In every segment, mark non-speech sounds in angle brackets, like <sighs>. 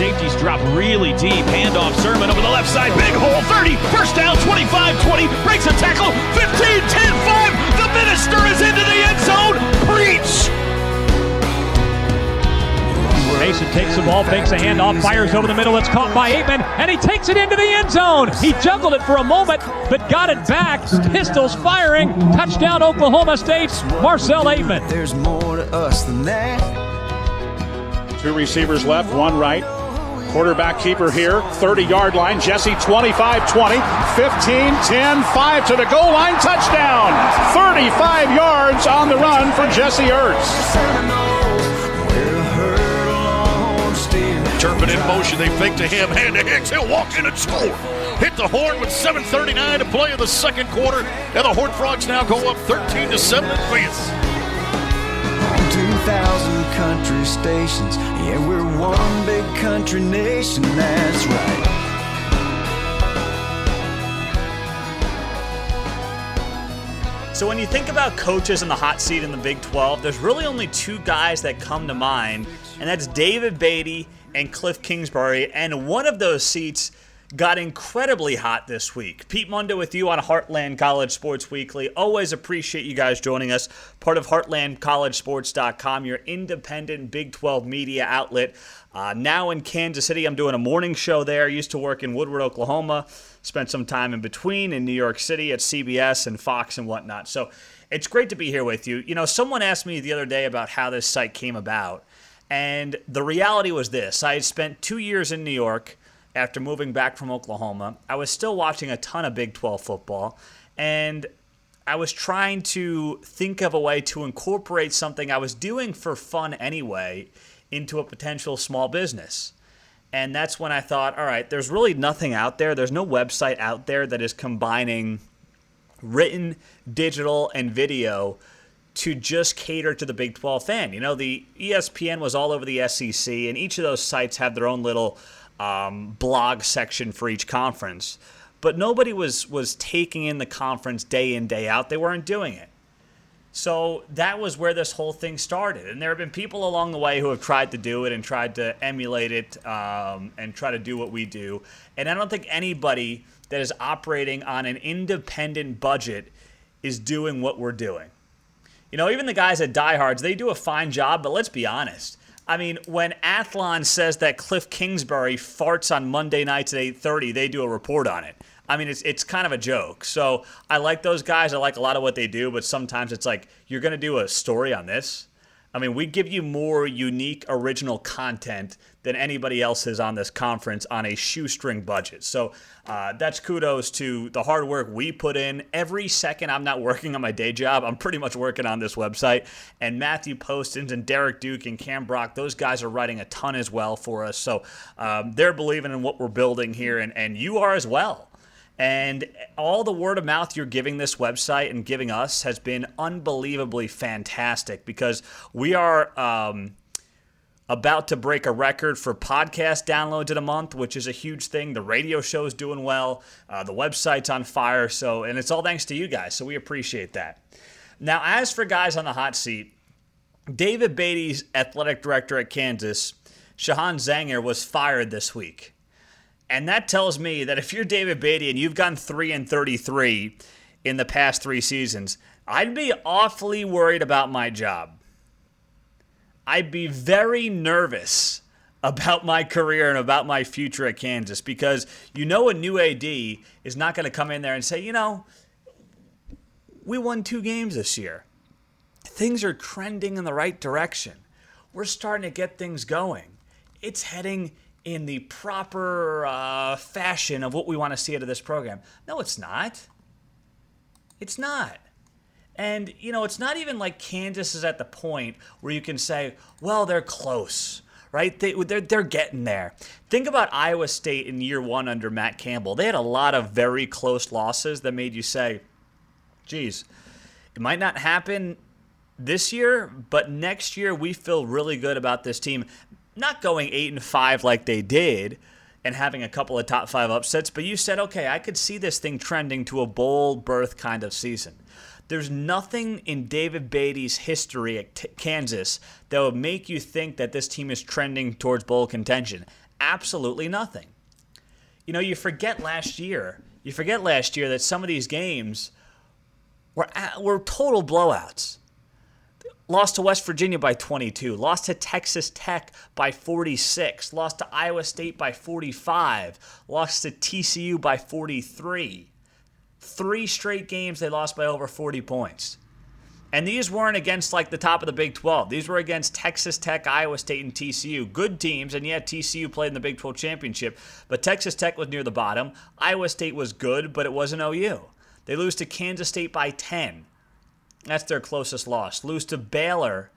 Safeties drop really deep. Handoff Sermon over the left side. Big hole 30. First down 25 20. Breaks a tackle 15 10 5. The minister is into the end zone. Preach. Mason takes the ball, fakes a handoff, fires over the middle. It's caught by Ateman, and he takes it into the end zone. He juggled it for a moment, but got it back. Pistols firing. Touchdown, Oklahoma State. Marcell Ateman. There's more to us than that. Two receivers left, one right. Quarterback keeper here, 30 yard line. Jesse 25 20, 15 10 5 to the goal line. Touchdown! 35 yards on the run for Jesse Ertz. Turpin in motion. They fake to him. Hand to Hicks. He'll walk in and score. Hit the horn with 7:39 to play in the second quarter, and the Horned Frogs now go up 13 to seven in advance. 2,000 country stations. Yeah, we're one big country nation. That's right. So when you think about coaches in the hot seat in the Big 12, there's really only two guys that come to mind, and that's David Beaty and Cliff Kingsbury. And one of those seats got incredibly hot this week. Pete Mundo with you on Heartland College Sports Weekly. Always appreciate you guys joining us. Part of HeartlandCollegeSports.com, your independent Big 12 media outlet. Uh, now in Kansas City, I'm doing a morning show there. Used to work in Woodward, Oklahoma. Spent some time in between in New York City at CBS and Fox and whatnot. So it's great to be here with you. You know, someone asked me the other day about how this site came about. And the reality was this I had spent two years in New York after moving back from Oklahoma. I was still watching a ton of Big 12 football. And I was trying to think of a way to incorporate something I was doing for fun anyway into a potential small business. And that's when I thought, all right, there's really nothing out there. There's no website out there that is combining written, digital, and video to just cater to the Big 12 fan. You know, the ESPN was all over the SEC, and each of those sites have their own little um, blog section for each conference. But nobody was was taking in the conference day in day out. They weren't doing it. So that was where this whole thing started. And there have been people along the way who have tried to do it and tried to emulate it um, and try to do what we do. And I don't think anybody that is operating on an independent budget is doing what we're doing. You know, even the guys at Diehards, they do a fine job, but let's be honest. I mean, when Athlon says that Cliff Kingsbury farts on Monday nights at 8:30, they do a report on it. I mean, it's it's kind of a joke. So I like those guys. I like a lot of what they do, but sometimes it's like you're gonna do a story on this. I mean, we give you more unique, original content than anybody else is on this conference on a shoestring budget. So uh, that's kudos to the hard work we put in. Every second I'm not working on my day job, I'm pretty much working on this website. And Matthew Postins and Derek Duke and Cam Brock, those guys are writing a ton as well for us. So um, they're believing in what we're building here, and, and you are as well. And all the word of mouth you're giving this website and giving us has been unbelievably fantastic because we are um, about to break a record for podcast downloads in a month, which is a huge thing. The radio show is doing well, uh, the website's on fire. So, and it's all thanks to you guys. So we appreciate that. Now, as for guys on the hot seat, David Beaty's athletic director at Kansas, Sheahon Zenger, was fired this week. And that tells me that if you're David Beaty and you've gone 3 and 33 in the past 3 seasons, I'd be awfully worried about my job. I'd be very nervous about my career and about my future at Kansas because you know a new AD is not going to come in there and say, "You know, we won 2 games this year. Things are trending in the right direction. We're starting to get things going. It's heading in the proper uh, fashion of what we want to see out of this program. No, it's not. It's not. And, you know, it's not even like Kansas is at the point where you can say, well, they're close, right? They, they're, they're getting there. Think about Iowa State in year one under Matt Campbell. They had a lot of very close losses that made you say, geez, it might not happen this year, but next year we feel really good about this team not going eight and five like they did and having a couple of top five upsets, but you said, okay, I could see this thing trending to a bowl berth kind of season. There's nothing in David Beaty's history at t- Kansas that would make you think that this team is trending towards bowl contention. absolutely nothing. You know, you forget last year. You forget last year that some of these games were were total blowouts. Lost to West Virginia by 22, lost to Texas Tech by 46, lost to Iowa State by 45, lost to TCU by 43. Three straight games they lost by over 40 points. And these weren't against like the top of the Big 12. These were against Texas Tech, Iowa State, and TCU. Good teams, and yet TCU played in the Big 12 championship. But Texas Tech was near the bottom. Iowa State was good, but it wasn't OU. They lose to Kansas State by 10. That's their closest loss. Lose to Baylor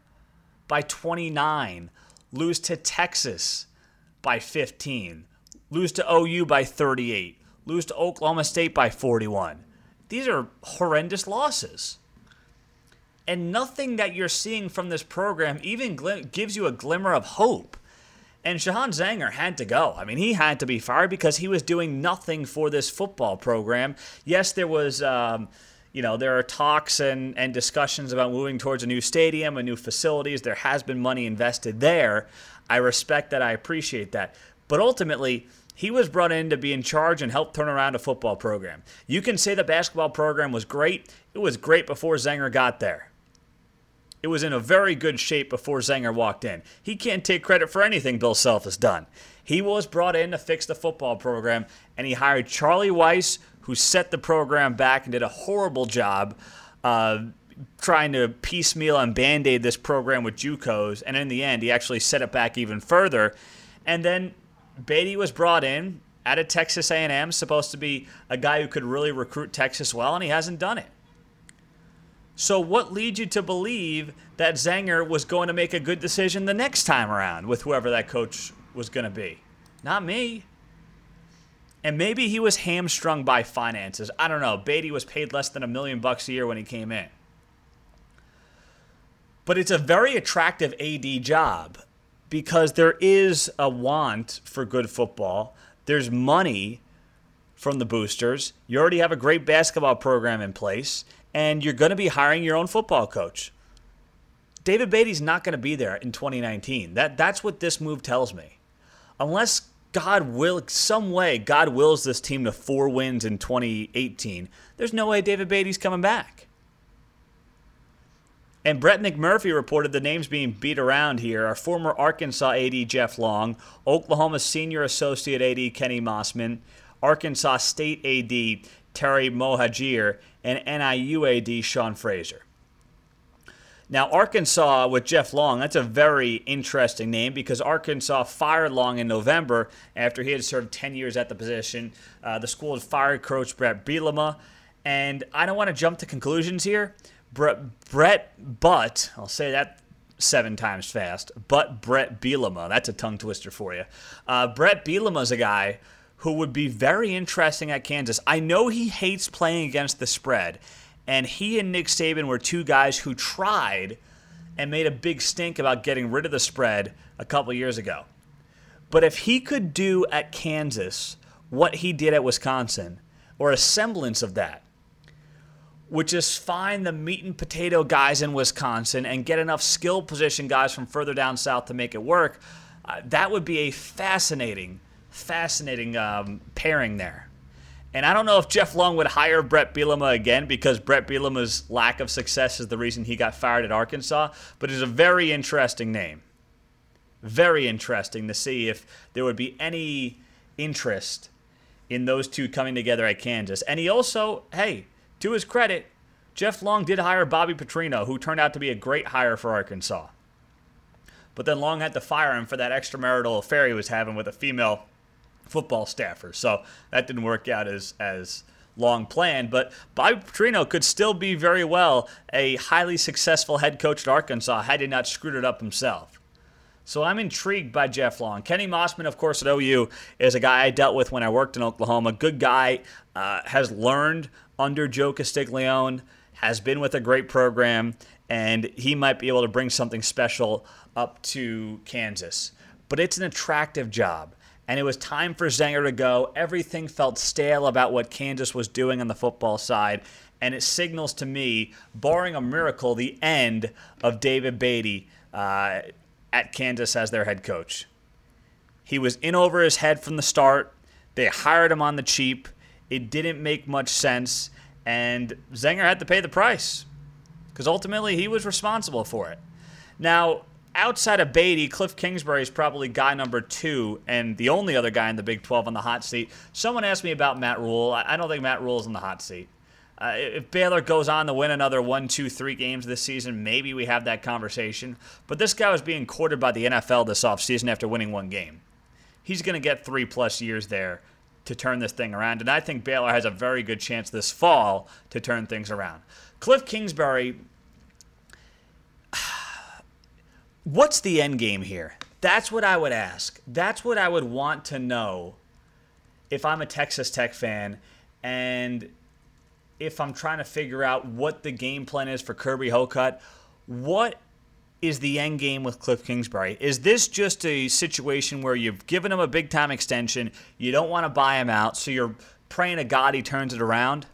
by 29. Lose to Texas by 15. Lose to OU by 38. Lose to Oklahoma State by 41. These are horrendous losses. And nothing that you're seeing from this program even gl- gives you a glimmer of hope. And Sheahon Zenger had to go. I mean, he had to be fired because he was doing nothing for this football program. Yes, there was, um, you know, there are talks and, and discussions about moving towards a new stadium and new facilities. There has been money invested there. I respect that. I appreciate that. But ultimately, he was brought in to be in charge and help turn around a football program. You can say the basketball program was great. It was great before Zenger got there. It was in a very good shape before Zenger walked in. He can't take credit for anything Bill Self has done. He was brought in to fix the football program, and he hired Charlie Weis, who set the program back and did a horrible job uh, trying to piecemeal and band aid this program with JUCOs. And in the end, he actually set it back even further. And then Beaty was brought in out of Texas A&M, supposed to be a guy who could really recruit Texas well, and he hasn't done it. So, what leads you to believe that Zenger was going to make a good decision the next time around with whoever that coach was going to be? Not me. And maybe he was hamstrung by finances. I don't know. Beaty was paid less than a million bucks a year when he came in. But it's a very attractive AD job because there is a want for good football. There's money from the boosters. You already have a great basketball program in place and you're going to be hiring your own football coach. David Beaty's not going to be there in 2019. That that's what this move tells me. Unless God will some way God wills this team to four wins in 2018, there's no way David Beaty's coming back. And Brett McMurphy reported the names being beat around here are former Arkansas AD Jeff Long, Oklahoma senior associate AD Kenny Mossman, Arkansas State AD Terry Mohajir, and NIU AD Sean Frazier. Now, Arkansas with Jeff Long, that's a very interesting name because Arkansas fired Long in November after he had served 10 years at the position. Uh, the school had fired coach Brett Bielema. And I don't want to jump to conclusions here. Brett, Brett but, I'll say that seven times fast, but Brett Bielema, that's a tongue twister for you. Uh, Brett is a guy who would be very interesting at Kansas. I know he hates playing against the spread, and he and Nick Saban were two guys who tried and made a big stink about getting rid of the spread a couple years ago. But if he could do at Kansas what he did at Wisconsin, or a semblance of that, which is find the meat and potato guys in Wisconsin and get enough skill position guys from further down south to make it work, uh, that would be a fascinating fascinating um, pairing there. And I don't know if Jeff Long would hire Brett Bielema again because Brett Bielema's lack of success is the reason he got fired at Arkansas, but it's a very interesting name. Very interesting to see if there would be any interest in those two coming together at Kansas. And he also, hey, to his credit, Jeff Long did hire Bobby Petrino, who turned out to be a great hire for Arkansas. But then Long had to fire him for that extramarital affair he was having with a female football staffer. So that didn't work out as as long planned. But Bobby Petrino could still be very well a highly successful head coach at Arkansas had he not screwed it up himself. So I'm intrigued by Jeff Long. Kenny Mossman, of course, at OU is a guy I dealt with when I worked in Oklahoma. Good guy, uh, has learned under Joe Castiglione, has been with a great program, and he might be able to bring something special up to Kansas. But it's an attractive job and it was time for Zenger to go. Everything felt stale about what Kansas was doing on the football side, and it signals to me, barring a miracle, the end of David Beaty uh, at Kansas as their head coach. He was in over his head from the start. They hired him on the cheap. It didn't make much sense, and Zenger had to pay the price because ultimately he was responsible for it. Now, outside of Beaty, Cliff Kingsbury is probably guy number two and the only other guy in the Big 12 on the hot seat. Someone asked me about Matt Rhule. I don't think Matt Rhule is in the hot seat. Uh, if Baylor goes on to win another one, two, three games this season, maybe we have that conversation. But this guy was being courted by the NFL this offseason after winning one game. He's going to get three plus years there to turn this thing around. And I think Baylor has a very good chance this fall to turn things around. Cliff Kingsbury, <sighs> what's the end game here? That's what I would ask. That's what I would want to know if I'm a Texas Tech fan and if I'm trying to figure out what the game plan is for Kirby Hocutt. What is the end game with Cliff Kingsbury? Is this just a situation where you've given him a big time extension, you don't want to buy him out, so you're praying to God he turns it around?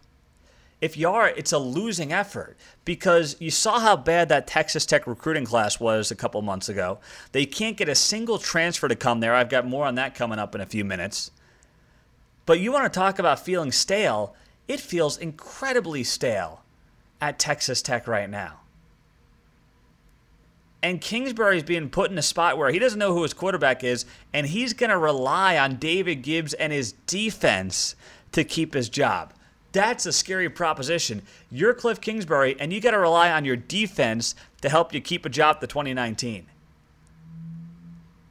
If you are, it's a losing effort because you saw how bad that Texas Tech recruiting class was a couple months ago. They can't get a single transfer to come there. I've got more on that coming up in a few minutes. But you want to talk about feeling stale? It feels incredibly stale at Texas Tech right now. And Kingsbury's being put in a spot where he doesn't know who his quarterback is, and he's going to rely on David Gibbs and his defense to keep his job. That's a scary proposition. You're Cliff Kingsbury, and you got to rely on your defense to help you keep a job to 2019.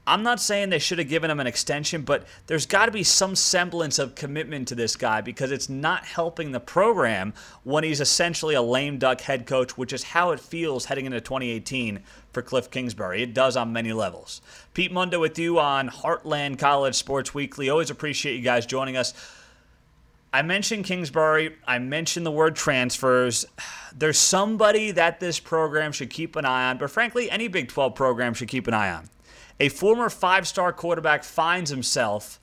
I'm not saying they should have given him an extension, but there's got to be some semblance of commitment to this guy because it's not helping the program when he's essentially a lame duck head coach, which is how it feels heading into 2018 for Cliff Kingsbury. It does on many levels. Pete Mundo with you on Heartland College Sports Weekly. Always appreciate you guys joining us. I mentioned Kingsbury. I mentioned the word transfers. <sighs> There's somebody that this program should keep an eye on, but frankly, any Big 12 program should keep an eye on. A former five star quarterback finds himself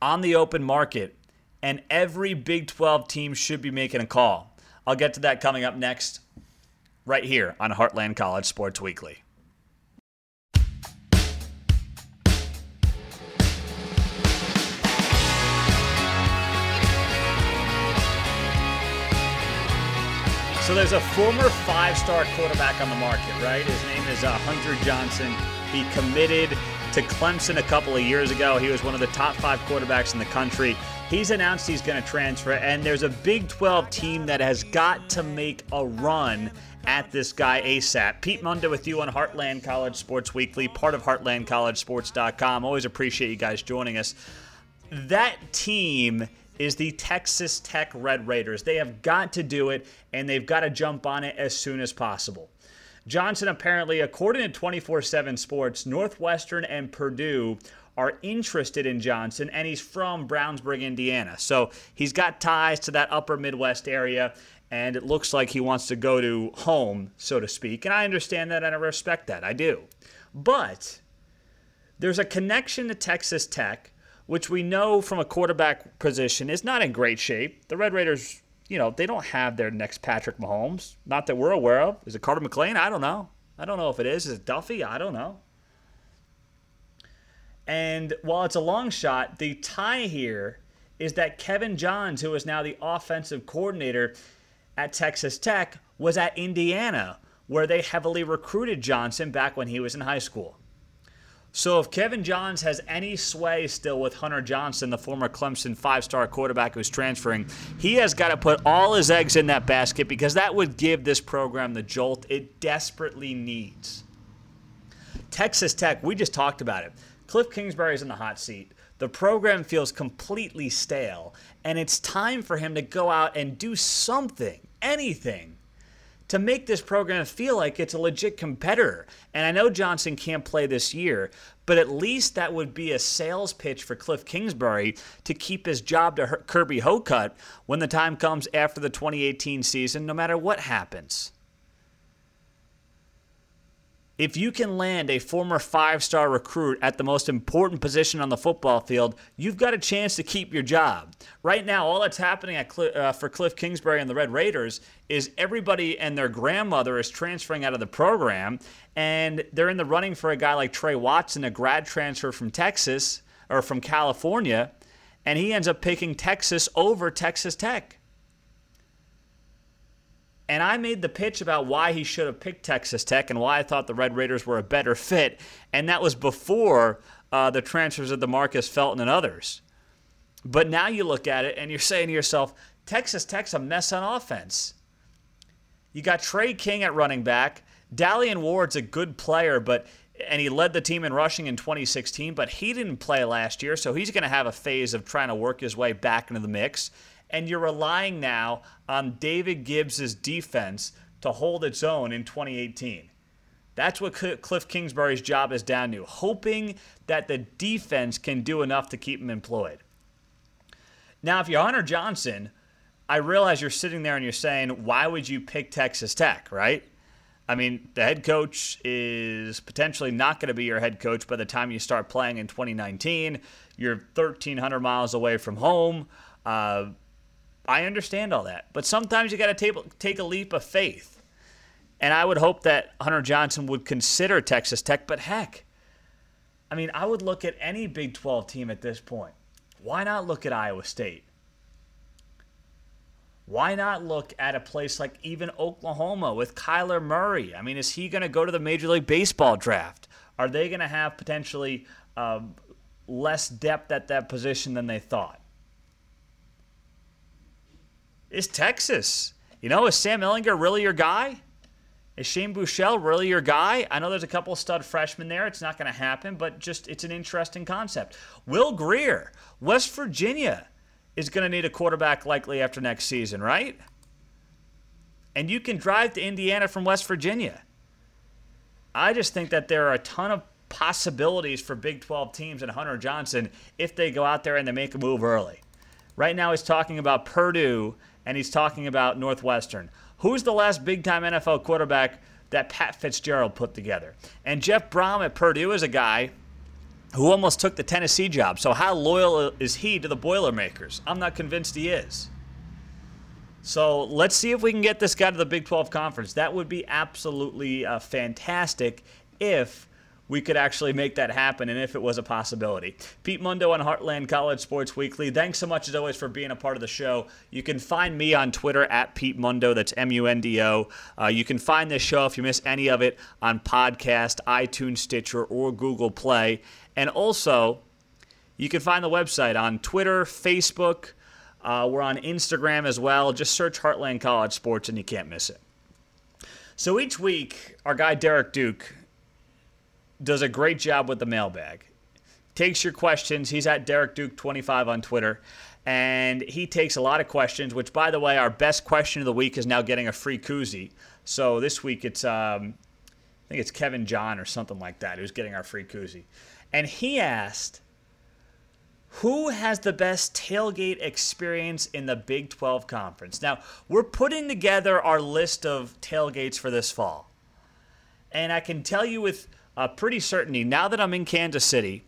on the open market, and every Big 12 team should be making a call. I'll get to that coming up next, right here on Heartland College Sports Weekly. So there's a former five-star quarterback on the market, right? His name is uh, Hunter Johnson. He committed to Clemson a couple of years ago. He was one of the top five quarterbacks in the country. He's announced he's going to transfer, and there's a Big 12 team that has got to make a run at this guy ASAP. Pete Mundo with you on Heartland College Sports Weekly, part of HeartlandCollegeSports.com. Always appreciate you guys joining us. That team is the Texas Tech Red Raiders. They have got to do it, and they've got to jump on it as soon as possible. Johnson apparently, according to 24 7 Sports, Northwestern and Purdue are interested in Johnson, and he's from Brownsburg, Indiana. So he's got ties to that upper Midwest area, and it looks like he wants to go to home, so to speak. And I understand that and I respect that. I do. But there's a connection to Texas Tech which we know from a quarterback position is not in great shape. The Red Raiders, you know, they don't have their next Patrick Mahomes. Not that we're aware of. Is it Carter McLean? I don't know. I don't know if it is. Is it Duffey? I don't know. And while it's a long shot, the tie here is that Kevin Johns, who is now the offensive coordinator at Texas Tech, was at Indiana, where they heavily recruited Johnson back when he was in high school. So if Kevin Johns has any sway still with Hunter Johnson, the former Clemson five star quarterback who's transferring, he has got to put all his eggs in that basket because that would give this program the jolt it desperately needs. Texas Tech, we just talked about it. Cliff Kingsbury's in the hot seat. The program feels completely stale, and it's time for him to go out and do something, anything, to make this program feel like it's a legit competitor. And I know Johnson can't play this year, but at least that would be a sales pitch for Cliff Kingsbury to keep his job to Kirby Hocutt when the time comes after the 2018 season, no matter what happens. If you can land a former five star recruit at the most important position on the football field, you've got a chance to keep your job. Right now, all that's happening Cl- uh, for Cliff Kingsbury and the Red Raiders is everybody and their grandmother is transferring out of the program, and they're in the running for a guy like Tre Watson, a grad transfer from Texas or from California, and he ends up picking Texas over Texas Tech. And I made the pitch about why he should have picked Texas Tech and why I thought the Red Raiders were a better fit. And that was before uh, the transfers of Demarcus Felton and others. But now you look at it and you're saying to yourself, Texas Tech's a mess on offense. You got Trey King at running back. Da'Leon Ward's a good player, but and he led the team in rushing in 2016, but he didn't play last year, so he's going to have a phase of trying to work his way back into the mix and you're relying now on David Gibbs' defense to hold its own in 2018. That's what Cliff Kingsbury's job is down to, hoping that the defense can do enough to keep him employed. Now, if you're Hunter Johnson, I realize you're sitting there and you're saying, why would you pick Texas Tech, right? I mean, the head coach is potentially not going to be your head coach by the time you start playing in 2019. You're 1,300 miles away from home. Uh, I understand all that. But sometimes you got to take a leap of faith. And I would hope that Hunter Johnson would consider Texas Tech, but heck, I mean, I would look at any Big 12 team at this point. Why not look at Iowa State? Why not look at a place like even Oklahoma with Kyler Murray? I mean, is he going to go to the Major League Baseball draft? Are they going to have potentially uh, less depth at that position than they thought? Is Texas. You know, is Sam Ehlinger really your guy? Is Shane Buechele really your guy? I know there's a couple stud freshmen there. It's not going to happen, but just it's an interesting concept. Will Grier, West Virginia, is going to need a quarterback likely after next season, right? And you can drive to Indiana from West Virginia. I just think that there are a ton of possibilities for Big 12 teams and Hunter Johnson if they go out there and they make a move early. Right now, he's talking about Purdue and he's talking about Northwestern. Who's the last big time NFL quarterback that Pat Fitzgerald put together? And Jeff Brohm at Purdue is a guy who almost took the Tennessee job. So, how loyal is he to the Boilermakers? I'm not convinced he is. So, let's see if we can get this guy to the Big 12 Conference. That would be absolutely uh, fantastic if we could actually make that happen and if it was a possibility. Pete Mundo on Heartland College Sports Weekly. Thanks so much as always for being a part of the show. You can find me on Twitter at Pete Mundo. That's M U N D O. Uh, you can find this show if you miss any of it on podcast, iTunes, Stitcher, or Google Play. And also, you can find the website on Twitter, Facebook. Uh, we're on Instagram as well. Just search Heartland College Sports and you can't miss it. So each week, our guy Derek Duke does a great job with the mailbag. Takes your questions. He's at Derek Duke 25 on Twitter. And he takes a lot of questions, which, by the way, our best question of the week is now getting a free koozie. So this week it's, um, I think it's Kevin John or something like that who's getting our free koozie. And he asked, who has the best tailgate experience in the Big 12 Conference? Now, we're putting together our list of tailgates for this fall. And I can tell you with uh, pretty certainty now that I'm in Kansas City,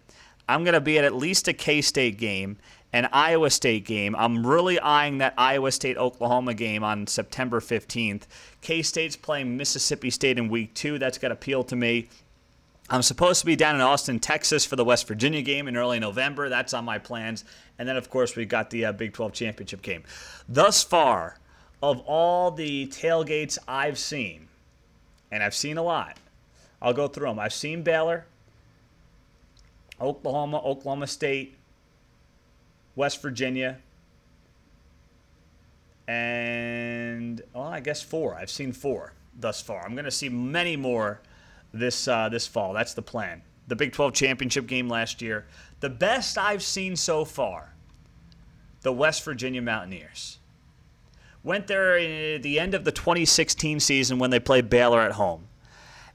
I'm going to be at at least a K State game, an Iowa State game. I'm really eyeing that Iowa State Oklahoma game on September 15th. K State's playing Mississippi State in week two. That's got appeal to me. I'm supposed to be down in Austin, Texas for the West Virginia game in early November. That's on my plans. And then, of course, we've got the uh, Big 12 championship game. Thus far, of all the tailgates I've seen, and I've seen a lot, I'll go through them. I've seen Baylor, Oklahoma, Oklahoma State, West Virginia, and well, I guess four. I've seen four thus far. I'm going to see many more this uh, this fall. That's the plan. The Big 12 championship game last year, the best I've seen so far. The West Virginia Mountaineers went there at the end of the 2016 season when they played Baylor at home.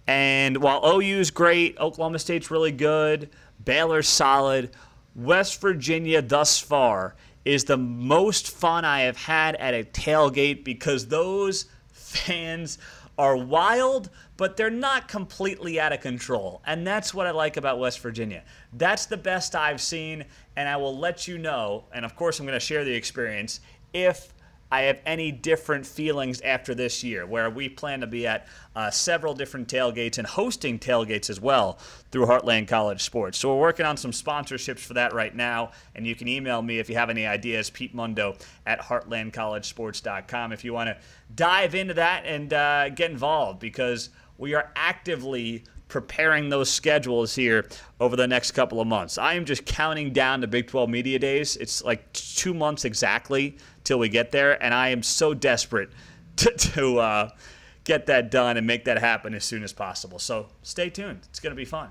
And while OU's great, Oklahoma State's really good, Baylor's solid, West Virginia thus far is the most fun I have had at a tailgate because those <laughs> fans are wild, but they're not completely out of control. And that's what I like about West Virginia. That's the best I've seen, and I will let you know, and of course, I'm going to share the experience if I have any different feelings after this year, where we plan to be at uh, several different tailgates and hosting tailgates as well through Heartland College Sports. So we're working on some sponsorships for that right now, and you can email me if you have any ideas, Pete Mundo at heartlandcollegesports.com if you want to dive into that and uh, get involved because we are actively preparing those schedules here over the next couple of months. I am just counting down to Big 12 Media Days. It's like two months exactly till we get there, and I am so desperate <laughs> to, to uh, get that done and make that happen as soon as possible. So stay tuned. It's going to be fun.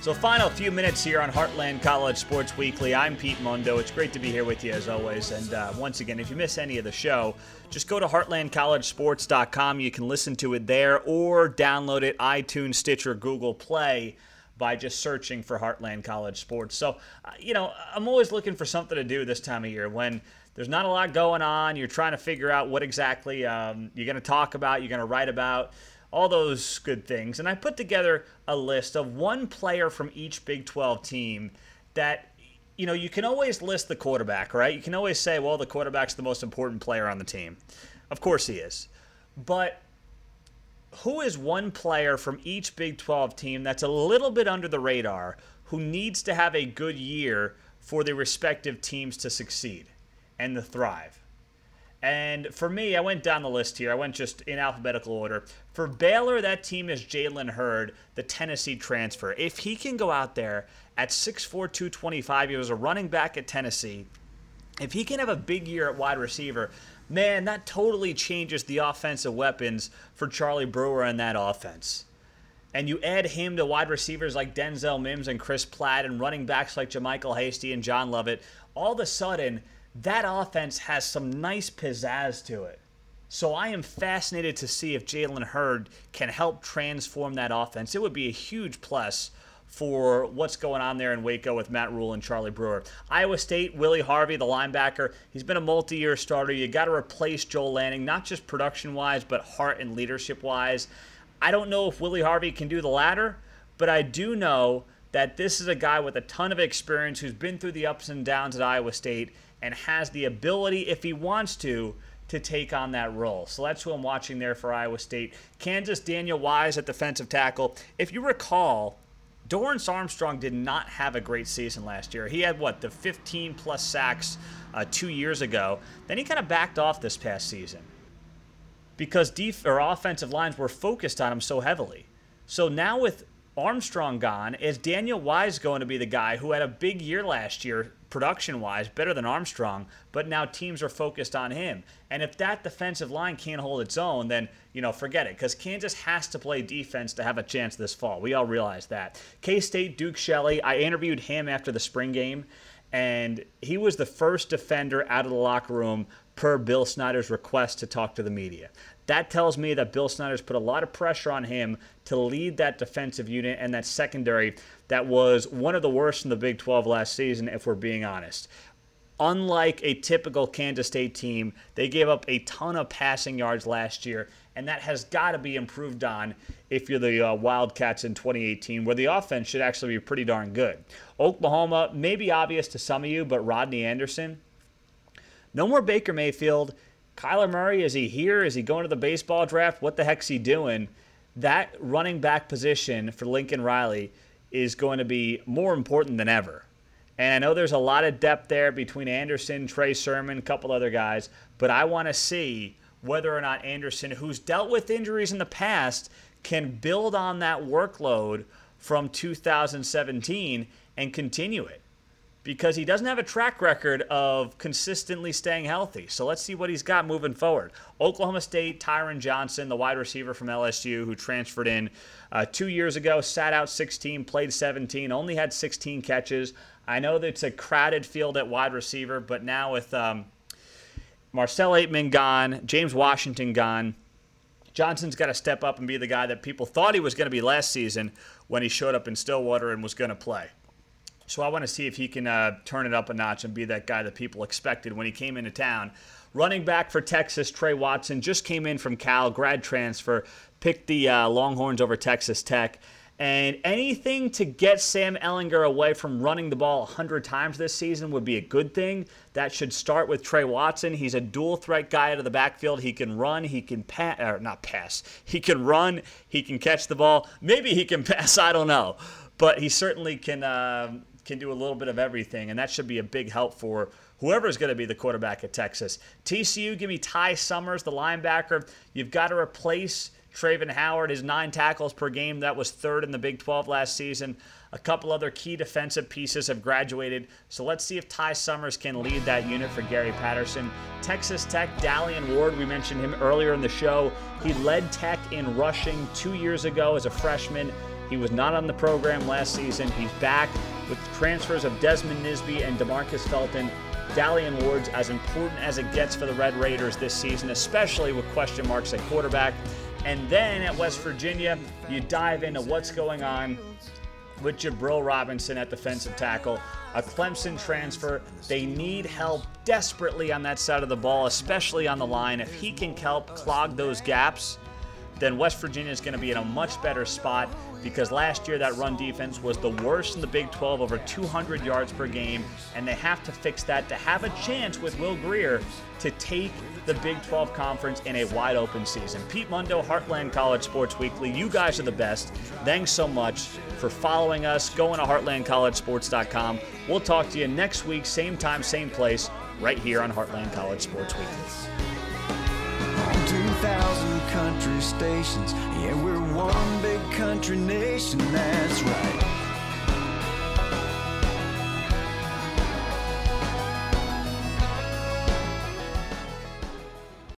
So, final few minutes here on Heartland College Sports Weekly. I'm Pete Mundo. It's great to be here with you as always. And uh, once again, if you miss any of the show, just go to heartlandcollegesports.com. You can listen to it there or download it iTunes, Stitcher, Google Play by just searching for Heartland College Sports. So, uh, you know, I'm always looking for something to do this time of year when there's not a lot going on. You're trying to figure out what exactly um, you're going to talk about, you're going to write about all those good things. And I put together a list of one player from each Big 12 team that you know, you can always list the quarterback, right? You can always say, well, the quarterback's the most important player on the team. Of course he is. But who is one player from each Big 12 team that's a little bit under the radar who needs to have a good year for the respective teams to succeed and to thrive? And for me, I went down the list here. I went just in alphabetical order. For Baylor, that team is Jalen Hurd, the Tennessee transfer. If he can go out there at 6'4, 225, he was a running back at Tennessee. If he can have a big year at wide receiver, man, that totally changes the offensive weapons for Charlie Brewer and that offense. And you add him to wide receivers like Denzel Mims and Chris Platt and running backs like JaMycal Hasty and John Lovett, all of a sudden – that offense has some nice pizzazz to it. So I am fascinated to see if Jalen Hurd can help transform that offense. It would be a huge plus for what's going on there in Waco with Matt Rhule and Charlie Brewer. Iowa State, Willie Harvey, the linebacker, he's been a multi year starter. You got to replace Joel Lanning, not just production wise, but heart and leadership wise. I don't know if Willie Harvey can do the latter, but I do know that this is a guy with a ton of experience who's been through the ups and downs at Iowa State and has the ability, if he wants to, to take on that role. So that's who I'm watching there for Iowa State. Kansas, Daniel Wise at defensive tackle. If you recall, Dorance Armstrong did not have a great season last year. He had what, the 15 plus sacks uh, two years ago. Then he kind of backed off this past season because def- or offensive lines were focused on him so heavily. So now with Armstrong gone, is Daniel Wise going to be the guy who had a big year last year, production wise, better than Armstrong, but now teams are focused on him? And if that defensive line can't hold its own, then, you know, forget it, because Kansas has to play defense to have a chance this fall. We all realize that. K State, Duke Shelley, I interviewed him after the spring game, and he was the first defender out of the locker room per Bill Snyder's request to talk to the media. That tells me that Bill Snyder's put a lot of pressure on him to lead that defensive unit and that secondary that was one of the worst in the Big 12 last season, if we're being honest. Unlike a typical Kansas State team, they gave up a ton of passing yards last year, and that has got to be improved on if you're the uh, Wildcats in 2018, where the offense should actually be pretty darn good. Oklahoma may be obvious to some of you, but Rodney Anderson, no more Baker Mayfield. Kyler Murray, is he here? Is he going to the baseball draft? What the heck's he doing? That running back position for Lincoln Riley is going to be more important than ever. And I know there's a lot of depth there between Anderson, Trey Sermon, a couple other guys, but I want to see whether or not Anderson, who's dealt with injuries in the past, can build on that workload from 2017 and continue it because he doesn't have a track record of consistently staying healthy. So let's see what he's got moving forward. Oklahoma State, Tyron Johnson, the wide receiver from LSU who transferred in uh, two years ago, sat out 16, played 17, only had 16 catches. I know that it's a crowded field at wide receiver, but now with um, Marcell Ateman gone, James Washington gone, Johnson's got to step up and be the guy that people thought he was going to be last season when he showed up in Stillwater and was going to play. So I want to see if he can uh, turn it up a notch and be that guy that people expected when he came into town. Running back for Texas, Tre Watson just came in from Cal, grad transfer, picked the uh, Longhorns over Texas Tech. And anything to get Sam Ehlinger away from running the ball 100 times this season would be a good thing. That should start with Tre Watson. He's a dual threat guy out of the backfield. He can run, he can pass, or not pass. He can run, he can catch the ball. Maybe he can <laughs> pass, I don't know. But he certainly can, uh, can do a little bit of everything, and that should be a big help for whoever is going to be the quarterback at Texas. TCU, give me Ty Summers, the linebacker. You've got to replace Travin Howard, his nine tackles per game, that was third in the Big 12 last season. A couple other key defensive pieces have graduated, so let's see if Ty Summers can lead that unit for Gary Patterson. Texas Tech, Da'Leon Ward, we mentioned him earlier in the show. He led Tech in rushing two years ago as a freshman. He was not on the program last season. He's back with transfers of Desmond Nisby and Demarcus Felton. Da'Leon Ward's as important as it gets for the Red Raiders this season, especially with question marks at quarterback. And then at West Virginia, you dive into what's going on with Jabril Robinson at defensive tackle, a Clemson transfer. They need help desperately on that side of the ball, especially on the line. If he can help clog those gaps, then West Virginia is going to be in a much better spot because last year that run defense was the worst in the Big 12, over 200 yards per game, and they have to fix that to have a chance with Will Grier to take the Big 12 Conference in a wide open season. Pete Mundo, Heartland College Sports Weekly, you guys are the best. Thanks so much for following us. Going to heartlandcollegesports.com. We'll talk to you next week, same time, same place, right here on Heartland College Sports Weekly. 2,000 country stations. Yeah, we're one big country nation, that's right.